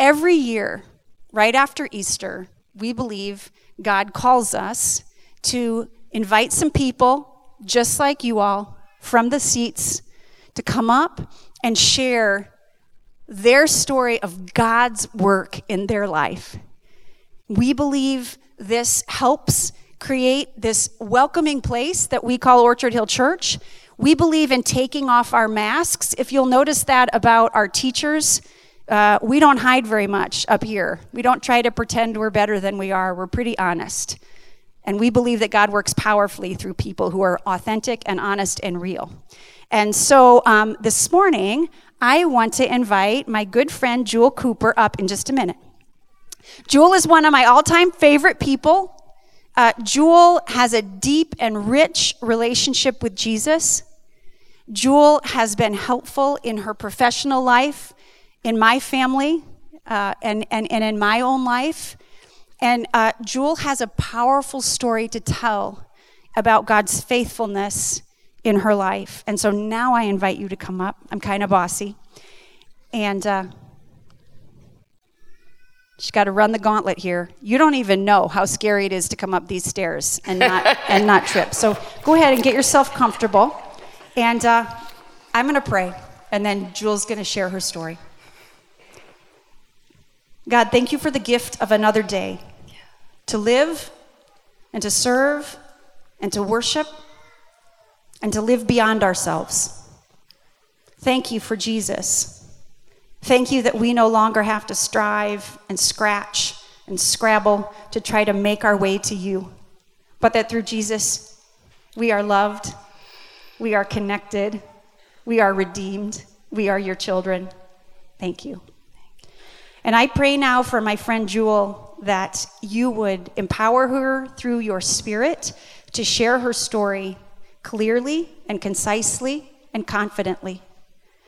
every year, right after Easter, we believe God calls us to invite some people, just like you all, from the seats to come up and share their story of God's work in their life. We believe this helps create this welcoming place that we call Orchard Hill Church. We believe in taking off our masks. If you'll notice that about our teachers, uh, we don't hide very much up here. We don't try to pretend we're better than we are. We're pretty honest. And we believe that God works powerfully through people who are authentic and honest and real. And so um, this morning, I want to invite my good friend Jewel Cooper up in just a minute. Jewel is one of my all time favorite people. Uh, Jewel has a deep and rich relationship with Jesus. Jewel has been helpful in her professional life, in my family, uh, and, and, and in my own life. And uh, Jewel has a powerful story to tell about God's faithfulness in her life. And so now I invite you to come up. I'm kind of bossy. And uh, she's got to run the gauntlet here. You don't even know how scary it is to come up these stairs and not, and not trip. So go ahead and get yourself comfortable. And uh, I'm going to pray, and then Jewel's going to share her story. God, thank you for the gift of another day to live and to serve and to worship and to live beyond ourselves. Thank you for Jesus. Thank you that we no longer have to strive and scratch and scrabble to try to make our way to you, but that through Jesus, we are loved, we are connected, we are redeemed, we are your children. Thank you. And I pray now for my friend Jewel that you would empower her through your spirit to share her story clearly and concisely and confidently.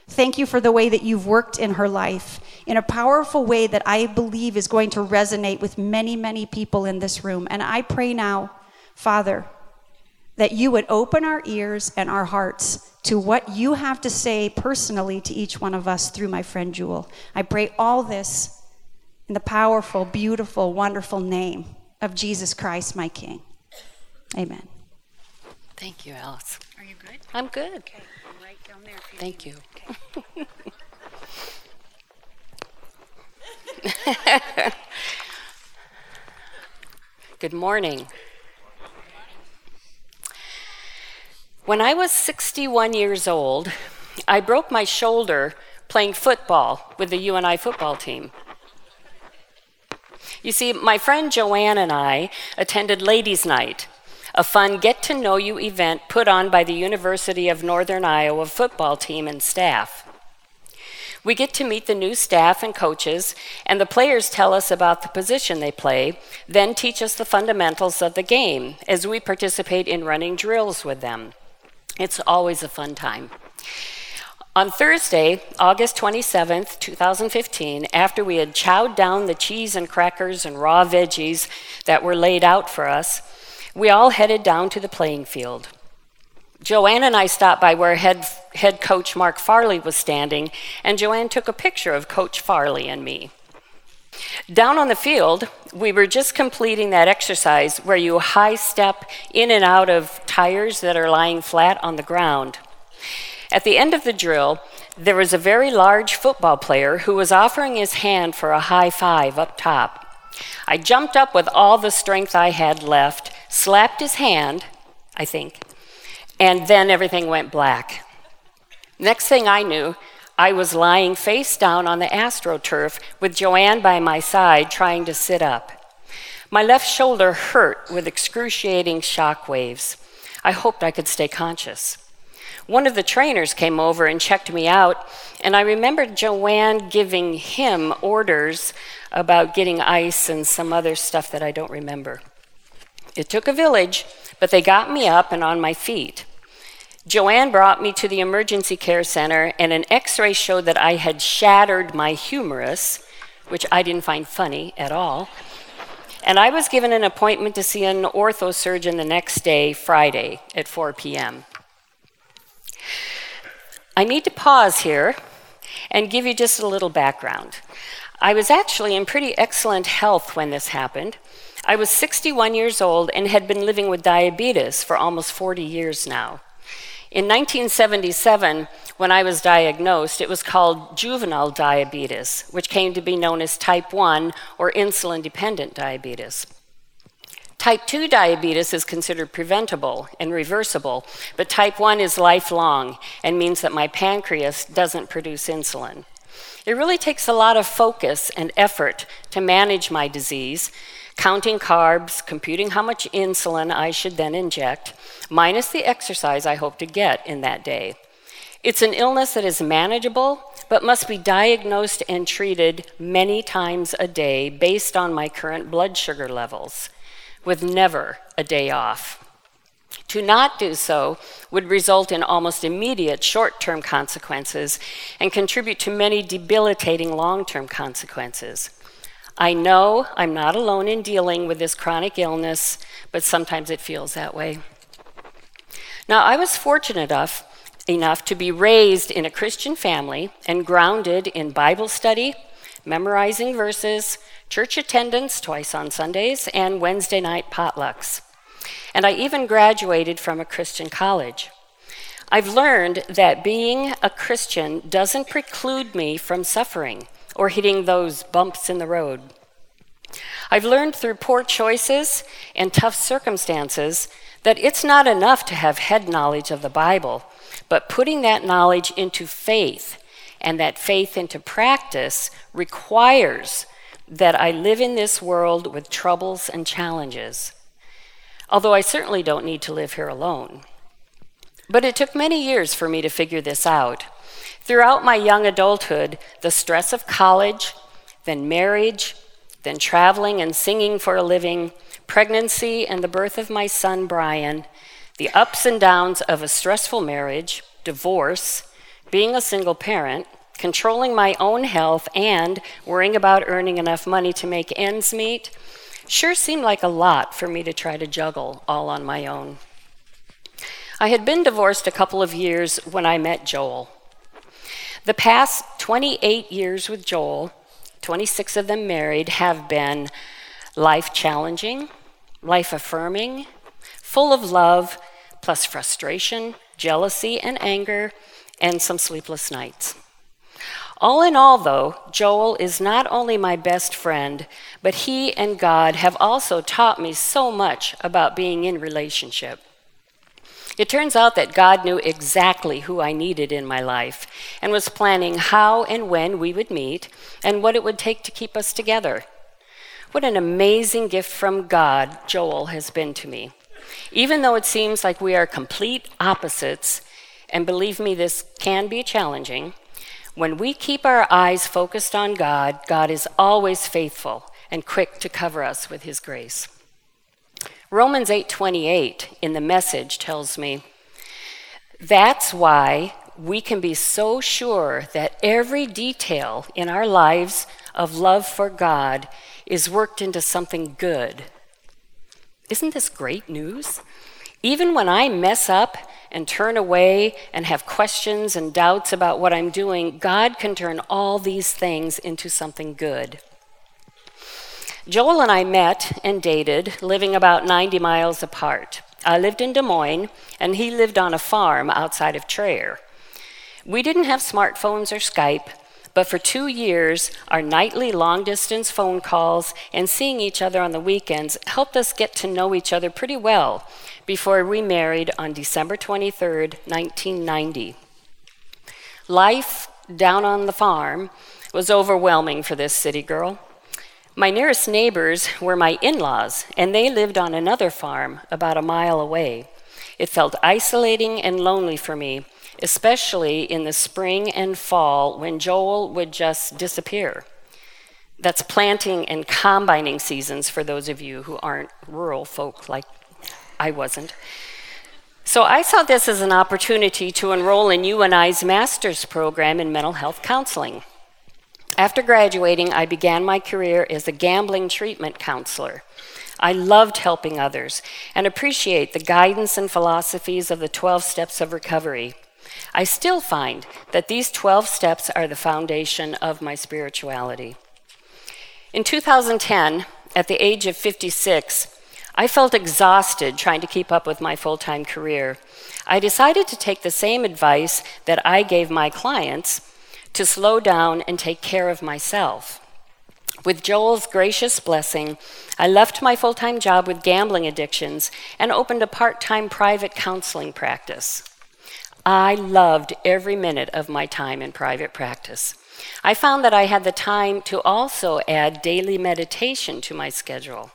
Thank you for the way that you've worked in her life in a powerful way that I believe is going to resonate with many, many people in this room. And I pray now, Father, that you would open our ears and our hearts to what you have to say personally to each one of us through my friend Jewel. I pray all this in the powerful, beautiful, wonderful name of Jesus Christ, my King. Amen. Thank you, Alice. Are you good? I'm good. Okay, I'm right down there. You Thank you. Okay. Good morning. When I was 61 years old, I broke my shoulder playing football with the UNI football team. You see, my friend Joanne and I attended Ladies' Night, a fun get to know you event put on by the University of Northern Iowa football team and staff. We get to meet the new staff and coaches, and the players tell us about the position they play, then teach us the fundamentals of the game as we participate in running drills with them. It's always a fun time. On Thursday, August 27th, 2015, after we had chowed down the cheese and crackers and raw veggies that were laid out for us, we all headed down to the playing field. Joanne and I stopped by where head, head coach Mark Farley was standing, and Joanne took a picture of Coach Farley and me. Down on the field, we were just completing that exercise where you high step in and out of tires that are lying flat on the ground. At the end of the drill, there was a very large football player who was offering his hand for a high five up top. I jumped up with all the strength I had left, slapped his hand, I think, and then everything went black. Next thing I knew, I was lying face down on the AstroTurf with Joanne by my side trying to sit up. My left shoulder hurt with excruciating shock waves. I hoped I could stay conscious. One of the trainers came over and checked me out, and I remembered Joanne giving him orders about getting ice and some other stuff that I don't remember. It took a village, but they got me up and on my feet. Joanne brought me to the emergency care center, and an x ray showed that I had shattered my humerus, which I didn't find funny at all. And I was given an appointment to see an orthosurgeon the next day, Friday, at 4 p.m. I need to pause here and give you just a little background. I was actually in pretty excellent health when this happened. I was 61 years old and had been living with diabetes for almost 40 years now. In 1977, when I was diagnosed, it was called juvenile diabetes, which came to be known as type 1 or insulin dependent diabetes. Type 2 diabetes is considered preventable and reversible, but type 1 is lifelong and means that my pancreas doesn't produce insulin. It really takes a lot of focus and effort to manage my disease, counting carbs, computing how much insulin I should then inject, minus the exercise I hope to get in that day. It's an illness that is manageable, but must be diagnosed and treated many times a day based on my current blood sugar levels, with never a day off. To not do so would result in almost immediate short term consequences and contribute to many debilitating long term consequences. I know I'm not alone in dealing with this chronic illness, but sometimes it feels that way. Now, I was fortunate enough, enough to be raised in a Christian family and grounded in Bible study, memorizing verses, church attendance twice on Sundays, and Wednesday night potlucks. And I even graduated from a Christian college. I've learned that being a Christian doesn't preclude me from suffering or hitting those bumps in the road. I've learned through poor choices and tough circumstances that it's not enough to have head knowledge of the Bible, but putting that knowledge into faith and that faith into practice requires that I live in this world with troubles and challenges. Although I certainly don't need to live here alone. But it took many years for me to figure this out. Throughout my young adulthood, the stress of college, then marriage, then traveling and singing for a living, pregnancy, and the birth of my son, Brian, the ups and downs of a stressful marriage, divorce, being a single parent, controlling my own health, and worrying about earning enough money to make ends meet sure seemed like a lot for me to try to juggle all on my own. I had been divorced a couple of years when I met Joel. The past 28 years with Joel, 26 of them married, have been life challenging, life affirming, full of love, plus frustration, jealousy, and anger, and some sleepless nights. All in all, though, Joel is not only my best friend, but he and God have also taught me so much about being in relationship. It turns out that God knew exactly who I needed in my life and was planning how and when we would meet and what it would take to keep us together. What an amazing gift from God Joel has been to me. Even though it seems like we are complete opposites, and believe me, this can be challenging, when we keep our eyes focused on God, God is always faithful and quick to cover us with his grace. Romans 8:28 in the message tells me that's why we can be so sure that every detail in our lives of love for God is worked into something good. Isn't this great news? Even when I mess up and turn away and have questions and doubts about what I'm doing, God can turn all these things into something good. Joel and I met and dated, living about 90 miles apart. I lived in Des Moines, and he lived on a farm outside of Traer. We didn't have smartphones or Skype, but for two years, our nightly long distance phone calls and seeing each other on the weekends helped us get to know each other pretty well before we married on December 23, 1990. Life down on the farm was overwhelming for this city girl. My nearest neighbors were my in laws, and they lived on another farm about a mile away. It felt isolating and lonely for me, especially in the spring and fall when Joel would just disappear. That's planting and combining seasons for those of you who aren't rural folk like I wasn't. So I saw this as an opportunity to enroll in UNI's master's program in mental health counseling. After graduating, I began my career as a gambling treatment counselor. I loved helping others and appreciate the guidance and philosophies of the 12 steps of recovery. I still find that these 12 steps are the foundation of my spirituality. In 2010, at the age of 56, I felt exhausted trying to keep up with my full time career. I decided to take the same advice that I gave my clients to slow down and take care of myself. With Joel's gracious blessing, I left my full time job with gambling addictions and opened a part time private counseling practice. I loved every minute of my time in private practice. I found that I had the time to also add daily meditation to my schedule.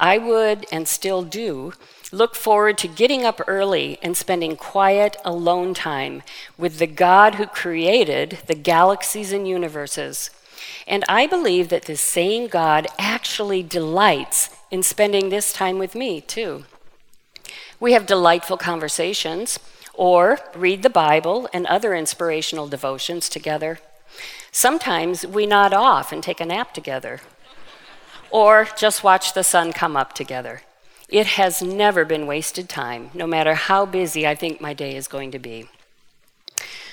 I would, and still do, look forward to getting up early and spending quiet, alone time with the God who created the galaxies and universes. And I believe that the same God actually delights in spending this time with me, too. We have delightful conversations, or read the Bible and other inspirational devotions together. Sometimes we nod off and take a nap together, or just watch the sun come up together. It has never been wasted time, no matter how busy I think my day is going to be.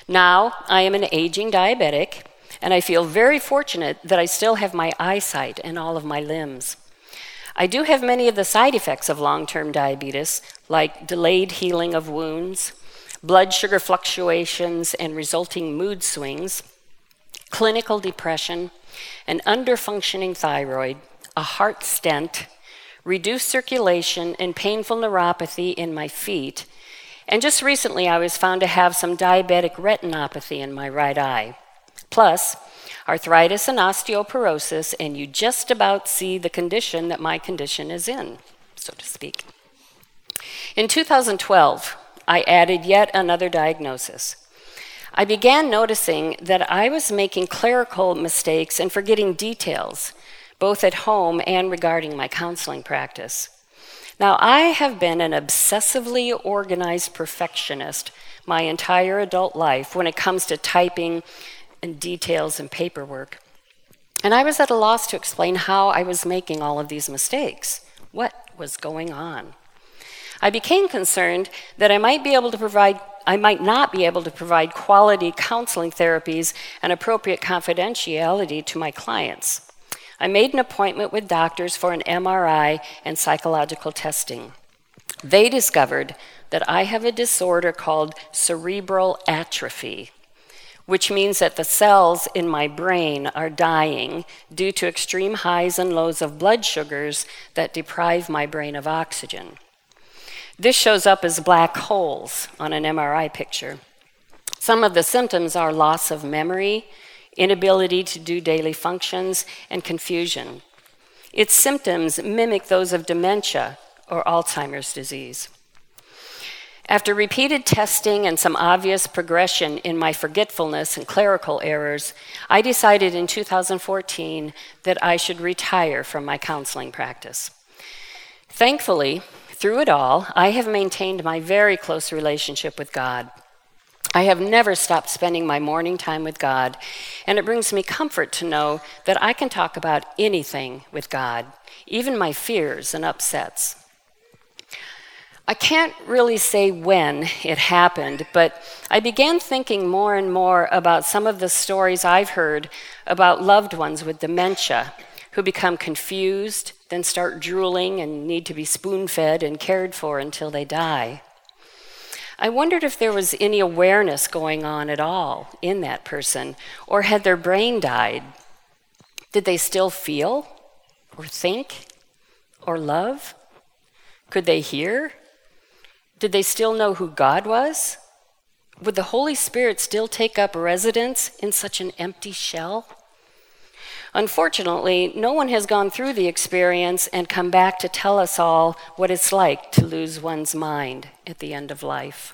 Now, I am an aging diabetic, and I feel very fortunate that I still have my eyesight and all of my limbs. I do have many of the side effects of long term diabetes, like delayed healing of wounds, blood sugar fluctuations and resulting mood swings, clinical depression, an underfunctioning thyroid, a heart stent, reduced circulation, and painful neuropathy in my feet. And just recently, I was found to have some diabetic retinopathy in my right eye. Plus, arthritis and osteoporosis, and you just about see the condition that my condition is in, so to speak. In 2012, I added yet another diagnosis I began noticing that I was making clerical mistakes and forgetting details, both at home and regarding my counseling practice. Now, I have been an obsessively organized perfectionist my entire adult life when it comes to typing and details and paperwork. And I was at a loss to explain how I was making all of these mistakes. What was going on? I became concerned that I might be able to provide I might not be able to provide quality counseling therapies and appropriate confidentiality to my clients. I made an appointment with doctors for an MRI and psychological testing. They discovered that I have a disorder called cerebral atrophy, which means that the cells in my brain are dying due to extreme highs and lows of blood sugars that deprive my brain of oxygen. This shows up as black holes on an MRI picture. Some of the symptoms are loss of memory, inability to do daily functions, and confusion. Its symptoms mimic those of dementia or Alzheimer's disease. After repeated testing and some obvious progression in my forgetfulness and clerical errors, I decided in 2014 that I should retire from my counseling practice. Thankfully, through it all, I have maintained my very close relationship with God. I have never stopped spending my morning time with God, and it brings me comfort to know that I can talk about anything with God, even my fears and upsets. I can't really say when it happened, but I began thinking more and more about some of the stories I've heard about loved ones with dementia who become confused, then start drooling and need to be spoon fed and cared for until they die. I wondered if there was any awareness going on at all in that person, or had their brain died? Did they still feel, or think, or love? Could they hear? Did they still know who God was? Would the Holy Spirit still take up residence in such an empty shell? Unfortunately, no one has gone through the experience and come back to tell us all what it's like to lose one's mind at the end of life.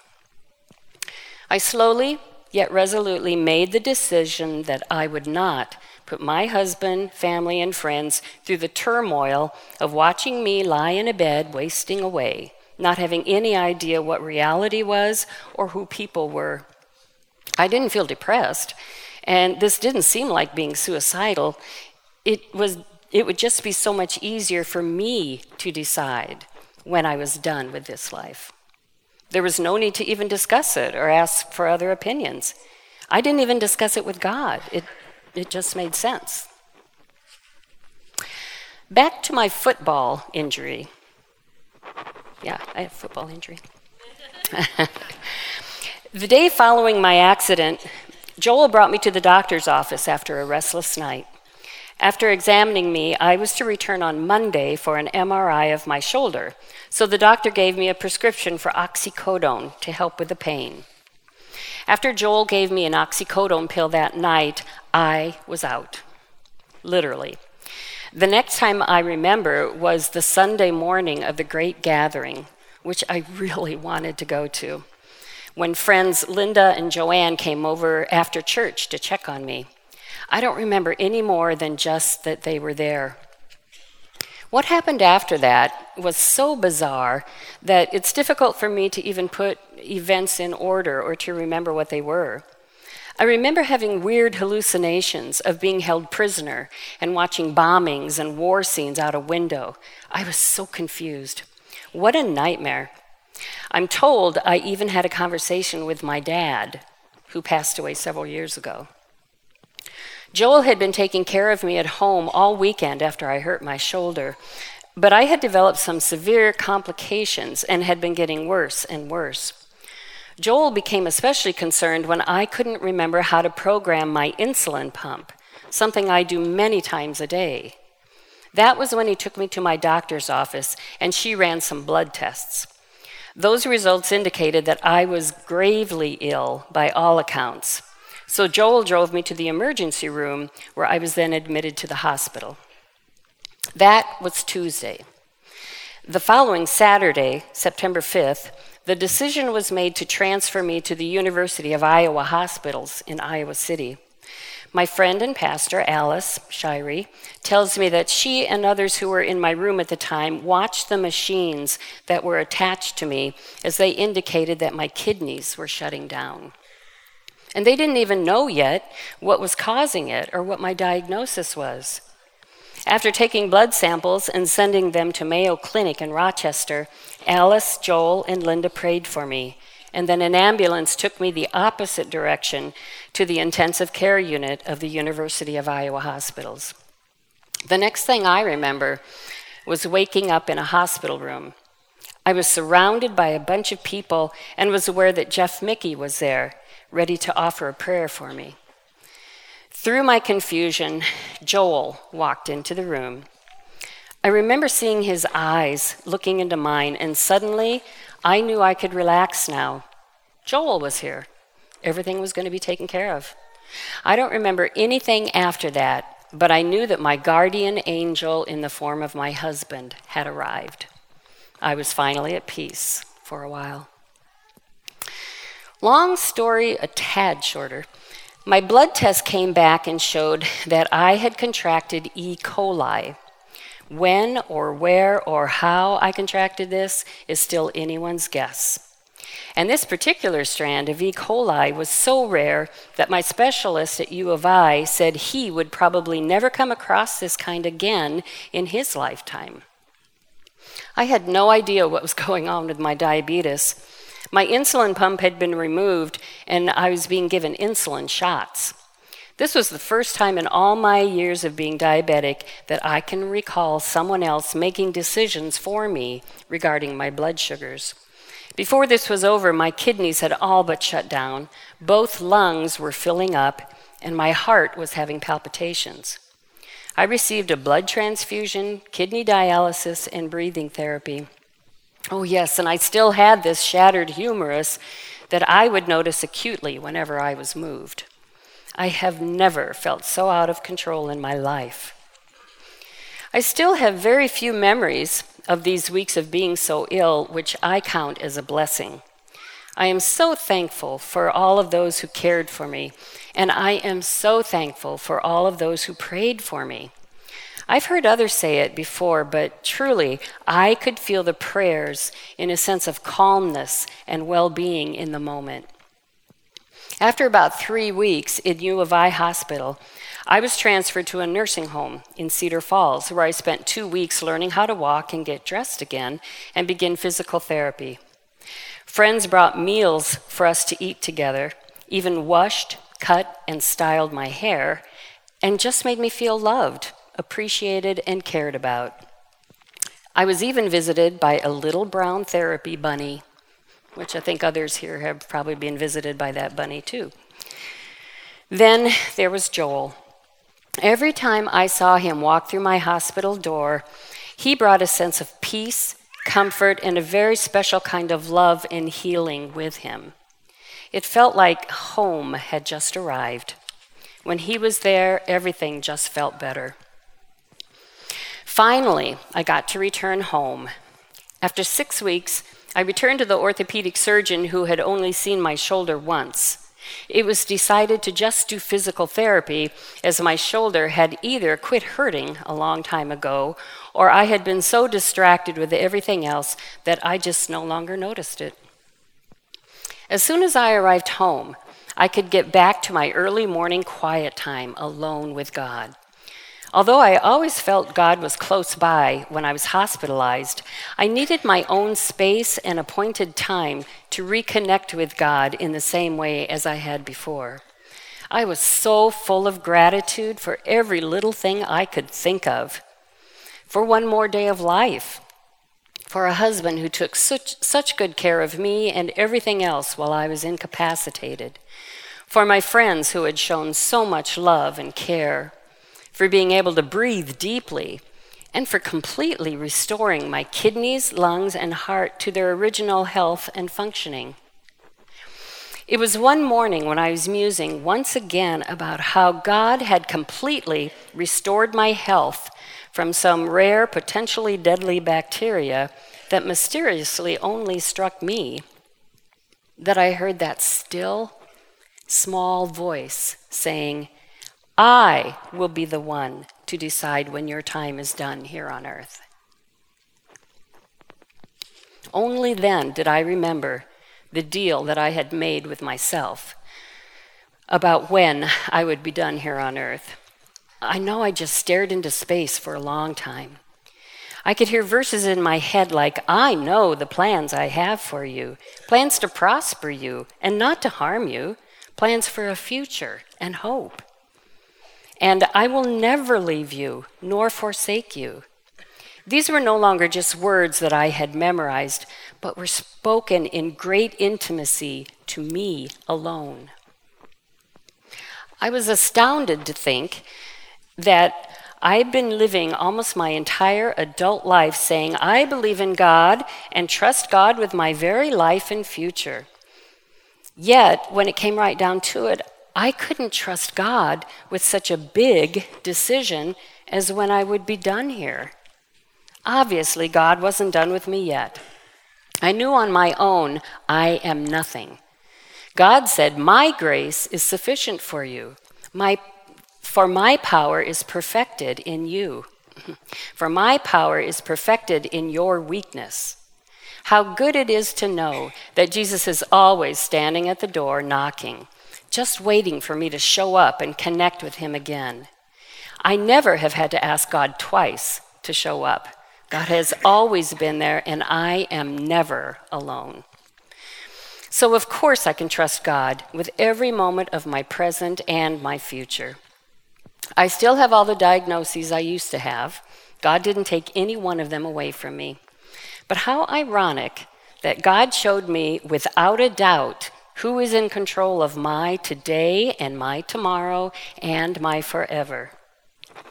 I slowly, yet resolutely made the decision that I would not put my husband, family, and friends through the turmoil of watching me lie in a bed wasting away, not having any idea what reality was or who people were. I didn't feel depressed. And this didn't seem like being suicidal. It, was, it would just be so much easier for me to decide when I was done with this life. There was no need to even discuss it or ask for other opinions. I didn't even discuss it with God, it, it just made sense. Back to my football injury. Yeah, I have football injury. the day following my accident, Joel brought me to the doctor's office after a restless night. After examining me, I was to return on Monday for an MRI of my shoulder, so the doctor gave me a prescription for oxycodone to help with the pain. After Joel gave me an oxycodone pill that night, I was out. Literally. The next time I remember was the Sunday morning of the great gathering, which I really wanted to go to, when friends Linda and Joanne came over after church to check on me. I don't remember any more than just that they were there. What happened after that was so bizarre that it's difficult for me to even put events in order or to remember what they were. I remember having weird hallucinations of being held prisoner and watching bombings and war scenes out a window. I was so confused. What a nightmare. I'm told I even had a conversation with my dad, who passed away several years ago. Joel had been taking care of me at home all weekend after I hurt my shoulder, but I had developed some severe complications and had been getting worse and worse. Joel became especially concerned when I couldn't remember how to program my insulin pump, something I do many times a day. That was when he took me to my doctor's office and she ran some blood tests. Those results indicated that I was gravely ill by all accounts. So Joel drove me to the emergency room where I was then admitted to the hospital. That was Tuesday. The following Saturday, September 5th, the decision was made to transfer me to the University of Iowa hospitals in Iowa City. My friend and pastor, Alice Shirey, tells me that she and others who were in my room at the time watched the machines that were attached to me as they indicated that my kidneys were shutting down. And they didn't even know yet what was causing it or what my diagnosis was. After taking blood samples and sending them to Mayo Clinic in Rochester, Alice, Joel, and Linda prayed for me, and then an ambulance took me the opposite direction to the intensive care unit of the University of Iowa hospitals. The next thing I remember was waking up in a hospital room. I was surrounded by a bunch of people and was aware that Jeff Mickey was there, ready to offer a prayer for me. Through my confusion, Joel walked into the room. I remember seeing his eyes looking into mine, and suddenly I knew I could relax now. Joel was here. Everything was going to be taken care of. I don't remember anything after that, but I knew that my guardian angel in the form of my husband had arrived. I was finally at peace for a while. Long story, a tad shorter. My blood test came back and showed that I had contracted E. coli. When or where or how I contracted this is still anyone's guess. And this particular strand of E. coli was so rare that my specialist at U of I said he would probably never come across this kind again in his lifetime. I had no idea what was going on with my diabetes. My insulin pump had been removed, and I was being given insulin shots. This was the first time in all my years of being diabetic that I can recall someone else making decisions for me regarding my blood sugars. Before this was over, my kidneys had all but shut down, both lungs were filling up, and my heart was having palpitations. I received a blood transfusion, kidney dialysis, and breathing therapy. Oh, yes, and I still had this shattered humerus that I would notice acutely whenever I was moved. I have never felt so out of control in my life. I still have very few memories of these weeks of being so ill, which I count as a blessing. I am so thankful for all of those who cared for me, and I am so thankful for all of those who prayed for me. I've heard others say it before, but truly, I could feel the prayers in a sense of calmness and well being in the moment. After about three weeks in U of I hospital, I was transferred to a nursing home in Cedar Falls, where I spent two weeks learning how to walk and get dressed again and begin physical therapy. Friends brought meals for us to eat together, even washed, cut, and styled my hair, and just made me feel loved appreciated, and cared about. I was even visited by a little brown therapy bunny, which I think others here have probably been visited by that bunny too. Then there was Joel. Every time I saw him walk through my hospital door, he brought a sense of peace, comfort, and a very special kind of love and healing with him. It felt like home had just arrived. When he was there, everything just felt better. Finally, I got to return home. After six weeks, I returned to the orthopedic surgeon who had only seen my shoulder once. It was decided to just do physical therapy as my shoulder had either quit hurting a long time ago or I had been so distracted with everything else that I just no longer noticed it. As soon as I arrived home, I could get back to my early morning quiet time alone with God. Although I always felt God was close by when I was hospitalized, I needed my own space and appointed time to reconnect with God in the same way as I had before. I was so full of gratitude for every little thing I could think of. For one more day of life, for a husband who took such, such good care of me and everything else while I was incapacitated, for my friends who had shown so much love and care for being able to breathe deeply, and for completely restoring my kidneys, lungs, and heart to their original health and functioning. It was one morning when I was musing once again about how God had completely restored my health from some rare, potentially deadly bacteria that mysteriously only struck me, that I heard that still, small voice saying, I will be the one to decide when your time is done here on earth. Only then did I remember the deal that I had made with myself about when I would be done here on earth. I know I just stared into space for a long time. I could hear verses in my head like, I know the plans I have for you plans to prosper you and not to harm you, plans for a future and hope. And I will never leave you nor forsake you. These were no longer just words that I had memorized, but were spoken in great intimacy to me alone. I was astounded to think that I'd been living almost my entire adult life saying, I believe in God and trust God with my very life and future. Yet, when it came right down to it, I couldn't trust God with such a big decision as when I would be done here. Obviously, God wasn't done with me yet. I knew on my own I am nothing. God said, My grace is sufficient for you. My, for my power is perfected in you. For my power is perfected in your weakness. How good it is to know that Jesus is always standing at the door knocking just waiting for me to show up and connect with Him again. I never have had to ask God twice to show up. God has always been there, and I am never alone. So, of course, I can trust God with every moment of my present and my future. I still have all the diagnoses I used to have. God didn't take any one of them away from me. But how ironic that God showed me without a doubt who is in control of my today and my tomorrow and my forever?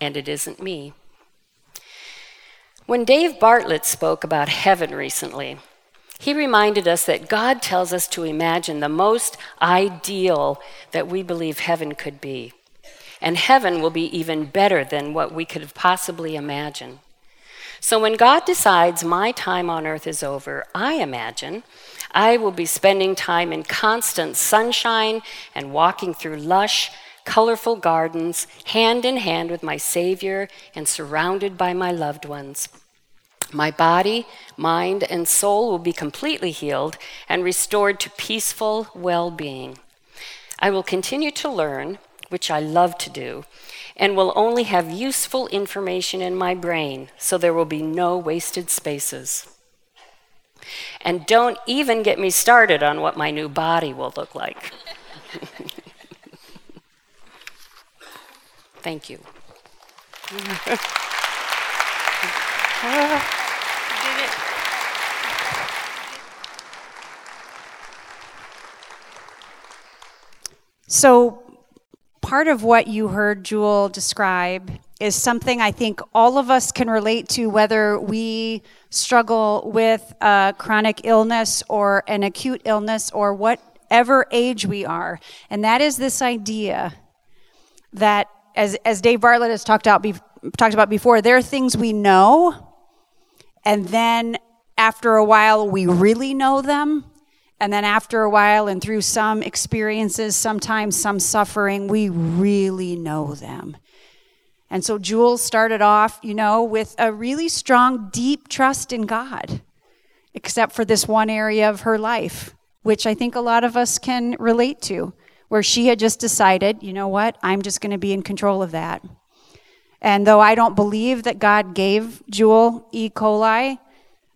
And it isn't me. When Dave Bartlett spoke about heaven recently, he reminded us that God tells us to imagine the most ideal that we believe heaven could be. And heaven will be even better than what we could have possibly imagined. So when God decides my time on earth is over, I imagine I will be spending time in constant sunshine and walking through lush, colorful gardens, hand in hand with my Savior and surrounded by my loved ones. My body, mind, and soul will be completely healed and restored to peaceful well being. I will continue to learn, which I love to do, and will only have useful information in my brain, so there will be no wasted spaces. And don't even get me started on what my new body will look like. Thank you. So, part of what you heard Jewel describe is something I think all of us can relate to, whether we struggle with a chronic illness or an acute illness or whatever age we are. And that is this idea that, as, as Dave Bartlett has talked, out be, talked about before, there are things we know, and then after a while we really know them. And then after a while, and through some experiences, sometimes some suffering, we really know them. And so Jules started off, you know, with a really strong, deep trust in God, except for this one area of her life, which I think a lot of us can relate to, where she had just decided, you know what, I'm just going to be in control of that. And though I don't believe that God gave Jewel E. coli,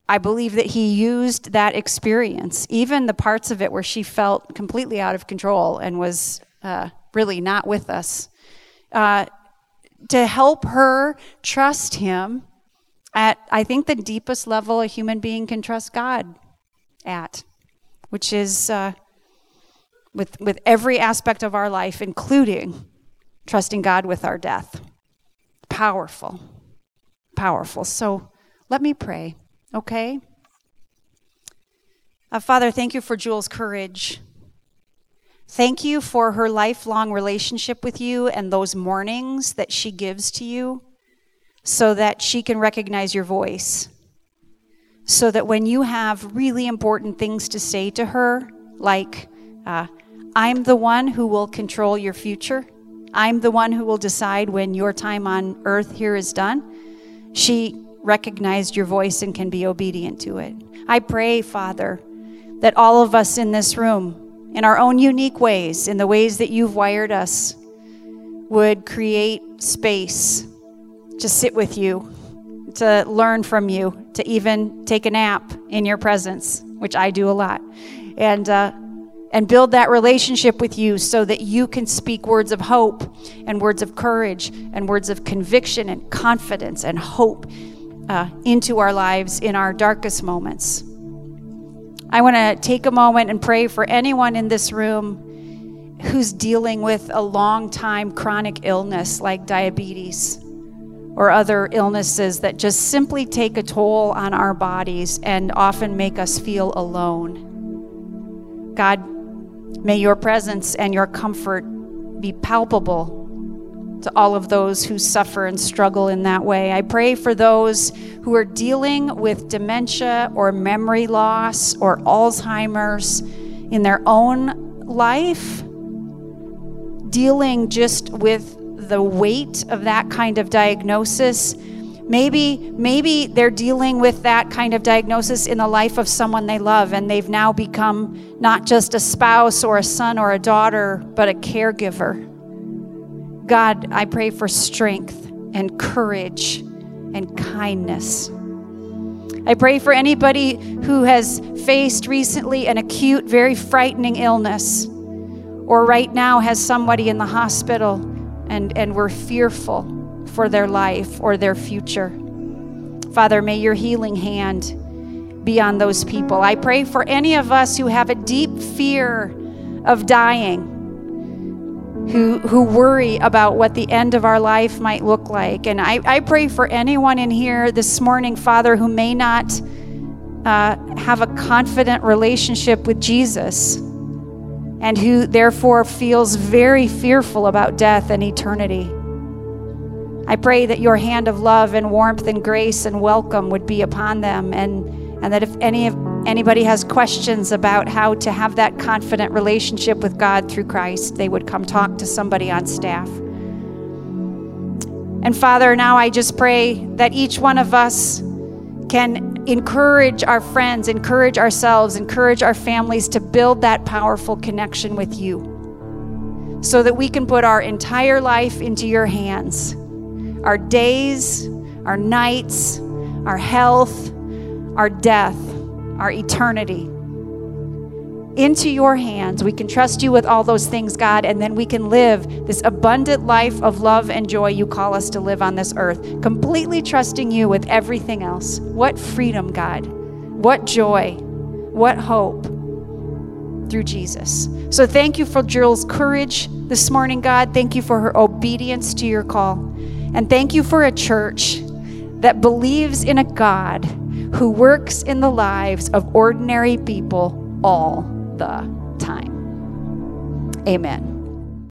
I believe that he used that experience, even the parts of it where she felt completely out of control and was uh, really not with us. Uh, to help her trust Him at, I think, the deepest level a human being can trust God at, which is uh, with, with every aspect of our life, including trusting God with our death. Powerful. Powerful. So let me pray, okay? Uh, Father, thank you for Jewel's courage. Thank you for her lifelong relationship with you and those mornings that she gives to you so that she can recognize your voice. So that when you have really important things to say to her, like, uh, I'm the one who will control your future, I'm the one who will decide when your time on earth here is done, she recognized your voice and can be obedient to it. I pray, Father, that all of us in this room, in our own unique ways, in the ways that you've wired us, would create space to sit with you, to learn from you, to even take a nap in your presence, which I do a lot, and uh, and build that relationship with you so that you can speak words of hope and words of courage and words of conviction and confidence and hope uh, into our lives in our darkest moments. I want to take a moment and pray for anyone in this room who's dealing with a long time chronic illness like diabetes or other illnesses that just simply take a toll on our bodies and often make us feel alone. God, may your presence and your comfort be palpable to all of those who suffer and struggle in that way. I pray for those who are dealing with dementia or memory loss or Alzheimer's in their own life, dealing just with the weight of that kind of diagnosis. Maybe, maybe they're dealing with that kind of diagnosis in the life of someone they love, and they've now become not just a spouse or a son or a daughter, but a caregiver. God, I pray for strength and courage and kindness. I pray for anybody who has faced recently an acute, very frightening illness, or right now has somebody in the hospital and, and we're fearful for their life or their future. Father, may your healing hand be on those people. I pray for any of us who have a deep fear of dying who, who worry about what the end of our life might look like. And I, I pray for anyone in here this morning, Father, who may not uh, have a confident relationship with Jesus and who therefore feels very fearful about death and eternity. I pray that your hand of love and warmth and grace and welcome would be upon them and, and that if any of anybody has questions about how to have that confident relationship with God through Christ, they would come talk to somebody on staff. And Father, now I just pray that each one of us can encourage our friends, encourage ourselves, encourage our families to build that powerful connection with you so that we can put our entire life into your hands our days, our nights, our health, our death our eternity. into your hands. We can trust you with all those things, God, and then we can live this abundant life of love and joy you call us to live on this earth, completely trusting you with everything else. What freedom, God. What joy. What hope through Jesus. So thank you for Jill's courage this morning, God. Thank you for her obedience to your call. And thank you for a church that believes in a God who works in the lives of ordinary people all the time. Amen.